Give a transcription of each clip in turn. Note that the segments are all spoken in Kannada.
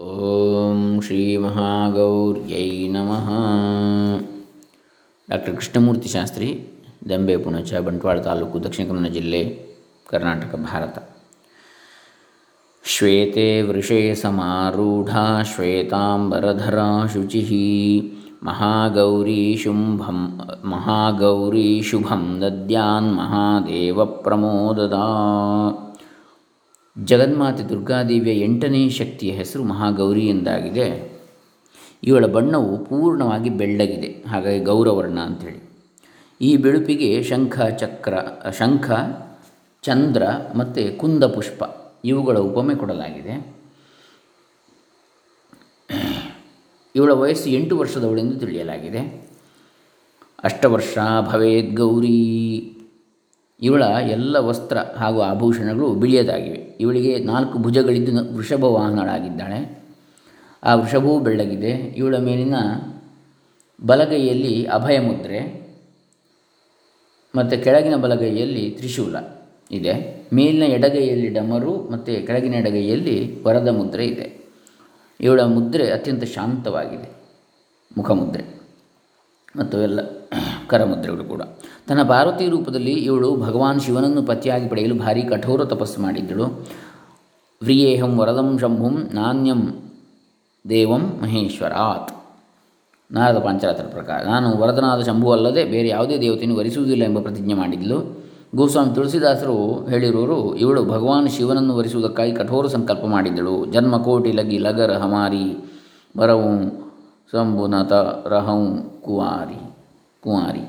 ಓಂ ಶ್ರೀ ಮಹಾಗೌರ್ಯೈ ನಮಃ ಡಾಕ್ಟರ್ ಕೃಷ್ಣಮೂರ್ತಿ ಶಾಸ್ತ್ರಿ ದಂಬೆ ಪುಣಚ ಬಂಟ್ವಾಳ ತಾಲೂಕು ದಕ್ಷಿಣ ಕನ್ನಡ ಜಿಲ್ಲೆ ಕರ್ನಾಟಕ ಭಾರತ ಶ್ವೇತೆ ವೃಷೇ ಸಮಾರೂಢ ಶ್ವೇತಾಂಬರಧರಾ ಶುಚಿ ಮಹಾಗೌರಿ ಶುಂಭಂ ಮಹಾಗೌರಿ ಶುಭಂ ದದ್ಯಾನ್ ಮಹಾದೇವ ಪ್ರಮೋದದ ಜಗನ್ಮಾತೆ ದುರ್ಗಾದೇವಿಯ ಎಂಟನೇ ಶಕ್ತಿಯ ಹೆಸರು ಮಹಾಗೌರಿ ಎಂದಾಗಿದೆ. ಇವಳ ಬಣ್ಣವು ಪೂರ್ಣವಾಗಿ ಬೆಳ್ಳಗಿದೆ. ಹಾಗಾಗಿ ಗೌರವರ್ಣ ಅಂಥೇಳಿ. ಈ ಬಿಳುಪಿಗೆ ಶಂಖ, ಚಕ್ರ, ಶಂಖ, ಚಂದ್ರ ಮತ್ತು ಕುಂದ ಪುಷ್ಪ ಇವುಗಳ ಉಪಮೆ ಕೊಡಲಾಗಿದೆ. ಇವಳ ವಯಸ್ಸು ಎಂಟು ವರ್ಷದವಳೆಂದು ತಿಳಿಯಲಾಗಿದೆ. ಅಷ್ಟವರ್ಷ ಭವೇದ್ ಗೌರಿ ಇವಳ ಎಲ್ಲ ವಸ್ತ್ರ ಹಾಗೂ ಆಭೂಷಣಗಳು ಬಿಳಿಯದಾಗಿವೆ. ಇವಳಿಗೆ ನಾಲ್ಕು ಭುಜಗಳಿದ್ದು ವೃಷಭ ವಾಹನಳಾಗಿದ್ದಾಳೆ ಆ ವೃಷಭವೂ ಬೆಳ್ಳಗಿದೆ. ಇವಳ ಮೇಲಿನ ಬಲಗೈಯಲ್ಲಿ ಅಭಯ ಮುದ್ರೆ ಮತ್ತು ಕೆಳಗಿನ ಬಲಗೈಯಲ್ಲಿ ತ್ರಿಶೂಲ ಇದೆ. ಮೇಲಿನ ಎಡಗೈಯಲ್ಲಿ ಡಮರು ಮತ್ತು ಕೆಳಗಿನ ಎಡಗೈಯಲ್ಲಿ ವರದ ಮುದ್ರೆ ಇದೆ. ಇವಳ ಮುದ್ರೆ ಅತ್ಯಂತ ಶಾಂತವಾಗಿದೆ. ಮುಖಮುದ್ರೆ ಮತ್ತು ಎಲ್ಲ ಕರಮುದ್ರೆಗಳು ಕೂಡ. ತನ್ನ ಪಾರ್ವತಿ ರೂಪದಲ್ಲಿ ಇವಳು ಭಗವಾನ್ ಶಿವನನ್ನು ಪತಿಯಾಗಿ ಪಡೆಯಲು ಭಾರಿ ಕಠೋರ ತಪಸ್ಸು ಮಾಡಿದ್ದಳು. ವ್ರಿಯೇಹಂ ವರದಂ ಶಂಭುಂ ನಾಣ್ಯಂ ದೇವಂ ಮಹೇಶ್ವರಾತ್. ನಾರದ ಪಾಂಚರಾತ್ರ ಪ್ರಕಾರ, ನಾನು ವರದನಾದ ಶಂಭು ಅಲ್ಲದೆ ಬೇರೆ ಯಾವುದೇ ದೇವತೆಯನ್ನು ವರಿಸುವುದಿಲ್ಲ ಎಂಬ ಪ್ರತಿಜ್ಞೆ ಮಾಡಿದ್ದಳು. ಗೋಸ್ವಾಮಿ ತುಳಸಿದಾಸರು ಹೇಳಿರುವರು ಇವಳು ಭಗವಾನ್ ಶಿವನನ್ನು ವರಿಸುವುದಕ್ಕಾಗಿ ಕಠೋರ ಸಂಕಲ್ಪ ಮಾಡಿದ್ದಳು. ಜನ್ಮಕೋಟಿ ಲಗಿ ಲಗರ ಹಮಾರಿ ವರವು ಶಂಭುನತ ರಹಂ ಕುವಾರಿ ಕುಮಾರಿ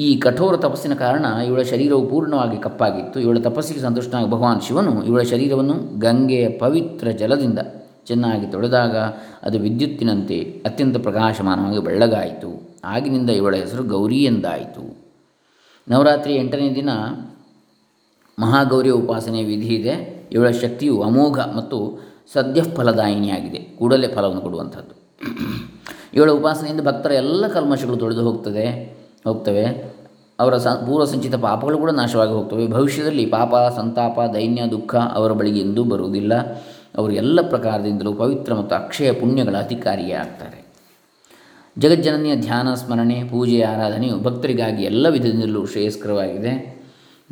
ಈ ಕಠೋರ ತಪಸ್ಸಿನ ಕಾರಣ ಇವಳ ಶರೀರವು ಪೂರ್ಣವಾಗಿ ಕಪ್ಪಾಗಿತ್ತು. ಇವಳ ತಪಸ್ಸಿಗೆ ಸಂತುಷ್ಟನಾಗಿ ಭಗವಾನ್ ಶಿವನು ಇವಳ ಶರೀರವನ್ನು ಗಂಗೆಯ ಪವಿತ್ರ ಜಲದಿಂದ ಚೆನ್ನಾಗಿ ತೊಳೆದಾಗ ಅದು ವಿದ್ಯುತ್ತಿನಂತೆ ಅತ್ಯಂತ ಪ್ರಕಾಶಮಾನವಾಗಿ ಬೆಳ್ಳಗಾಯಿತು. ಆಗಿನಿಂದ ಇವಳ ಹೆಸರು ಗೌರಿ ಎಂದಾಯಿತು. ನವರಾತ್ರಿ ಎಂಟನೇ ದಿನ ಮಹಾಗೌರಿಯ ಉಪಾಸನೆ ವಿಧಿ ಇದೆ. ಇವಳ ಶಕ್ತಿಯು ಅಮೋಘ ಮತ್ತು ಸದ್ಯ ಫಲದಾಯಿನಿಯಾಗಿದೆ ಕೂಡಲೇ ಫಲವನ್ನು ಕೊಡುವಂಥದ್ದು. ಇವಳ ಉಪಾಸನೆಯಿಂದ ಭಕ್ತರ ಎಲ್ಲ ಕಲ್ಮಶಗಳು ತೊಳೆದು ಹೋಗ್ತದೆ. ಹೋಗ್ತವೆ. ಅವರ ಸ, ಪೂರ್ವ ಸಂಚಿತ ಪಾಪಗಳು ಕೂಡ ನಾಶವಾಗಿ ಹೋಗ್ತವೆ. ಭವಿಷ್ಯದಲ್ಲಿ ಪಾಪ, ಸಂತಾಪ, ದೈನ್ಯ, ದುಃಖ ಅವರ ಬಳಿಗೆ ಎಂದೂ ಬರುವುದಿಲ್ಲ. ಅವರು ಎಲ್ಲ ಪ್ರಕಾರದಿಂದಲೂ ಪವಿತ್ರ ಮತ್ತು ಅಕ್ಷಯ ಪುಣ್ಯಗಳ ಅಧಿಕಾರಿಯೇ ಆಗ್ತಾರೆ. ಜಗಜ್ಜನನಿಯ ಧ್ಯಾನ, ಸ್ಮರಣೆ, ಪೂಜೆ ಆರಾಧನೆಯು ಭಕ್ತರಿಗಾಗಿ ಎಲ್ಲ ವಿಧದಿಂದಲೂ ಶ್ರೇಯಸ್ಕರವಾಗಿದೆ.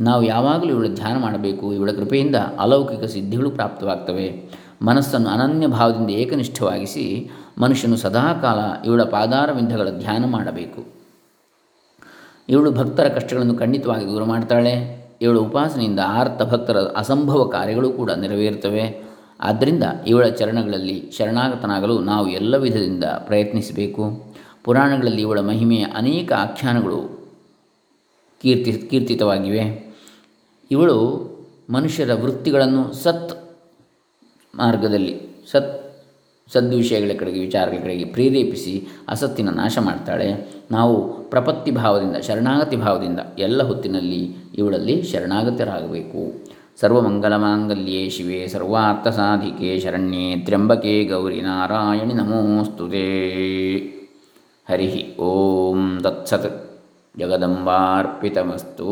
ನಾವು ಯಾವಾಗಲೂ ಇವಳ ಧ್ಯಾನ ಮಾಡಬೇಕು. ಇವಳ ಕೃಪೆಯಿಂದ ಅಲೌಕಿಕ ಸಿದ್ಧಿಗಳು ಪ್ರಾಪ್ತವಾಗ್ತವೆ. ಮನಸ್ಸನ್ನು ಅನನ್ಯ ಭಾವದಿಂದ ಏಕನಿಷ್ಠವಾಗಿಸಿ ಮನುಷ್ಯನು ಸದಾಕಾಲ ಇವಳ ಪಾದಾರವಿಂದಗಳ ಧ್ಯಾನ ಮಾಡಬೇಕು. ಇವಳು ಭಕ್ತರ ಕಷ್ಟಗಳನ್ನು ಖಂಡಿತವಾಗಿ ದೂರ ಮಾಡ್ತಾಳೆ. ಇವಳ ಉಪಾಸನೆಯಿಂದ ಆರ್ತ ಭಕ್ತರ ಅಸಂಭವ ಕಾರ್ಯಗಳು ಕೂಡ ನೆರವೇರುತ್ತವೆ ಆದ್ದರಿಂದ ಇವಳ ಚರಣಗಳಲ್ಲಿ ಶರಣಾಗತನಾಗಲು ನಾವು ಎಲ್ಲ ವಿಧದಿಂದ ಪ್ರಯತ್ನಿಸಬೇಕು. ಪುರಾಣಗಳಲ್ಲಿ ಇವಳ ಮಹಿಮೆಯ ಅನೇಕ ಆಖ್ಯಾನಗಳು ಕೀರ್ತಿ, ಕೀರ್ತಿತವಾಗಿವೆ. ಇವಳು ಮನುಷ್ಯರ ವೃತ್ತಿಗಳನ್ನು ಸತ್ ಮಾರ್ಗದಲ್ಲಿ, ಸತ್ ಸದ್ವಿಷಯಗಳ ಕಡೆಗೆ, ವಿಚಾರಗಳ ಕಡೆಗೆ ಪ್ರೇರೇಪಿಸಿ ಅಸತ್ತಿನ ನಾಶ ಮಾಡ್ತಾಳೆ. ನಾವು ಪ್ರಪತ್ತಿ ಭಾವದಿಂದ, ಶರಣಾಗತಿ ಭಾವದಿಂದ ಎಲ್ಲ ಹೊತ್ತಿನಲ್ಲಿ ಇವಳಲ್ಲಿ ಶರಣಾಗತರಾಗಬೇಕು. ಸರ್ವಮಂಗಲಮಾಂಗಲ್ಯೇ ಶಿವೆ, ಸರ್ವಾರ್ಥ ಸಾಧಿಕೆ ಶರಣ್ಯೇ ತ್ರ್ಯಂಬಕೆ ಗೌರಿ ನಾರಾಯಣಿ ನಮೋಸ್ತುತೇ. ಹರಿ ಓಂ ತತ್ಸತ್ ಜಗದಂಬಾರ್ಪಿತಮಸ್ತು.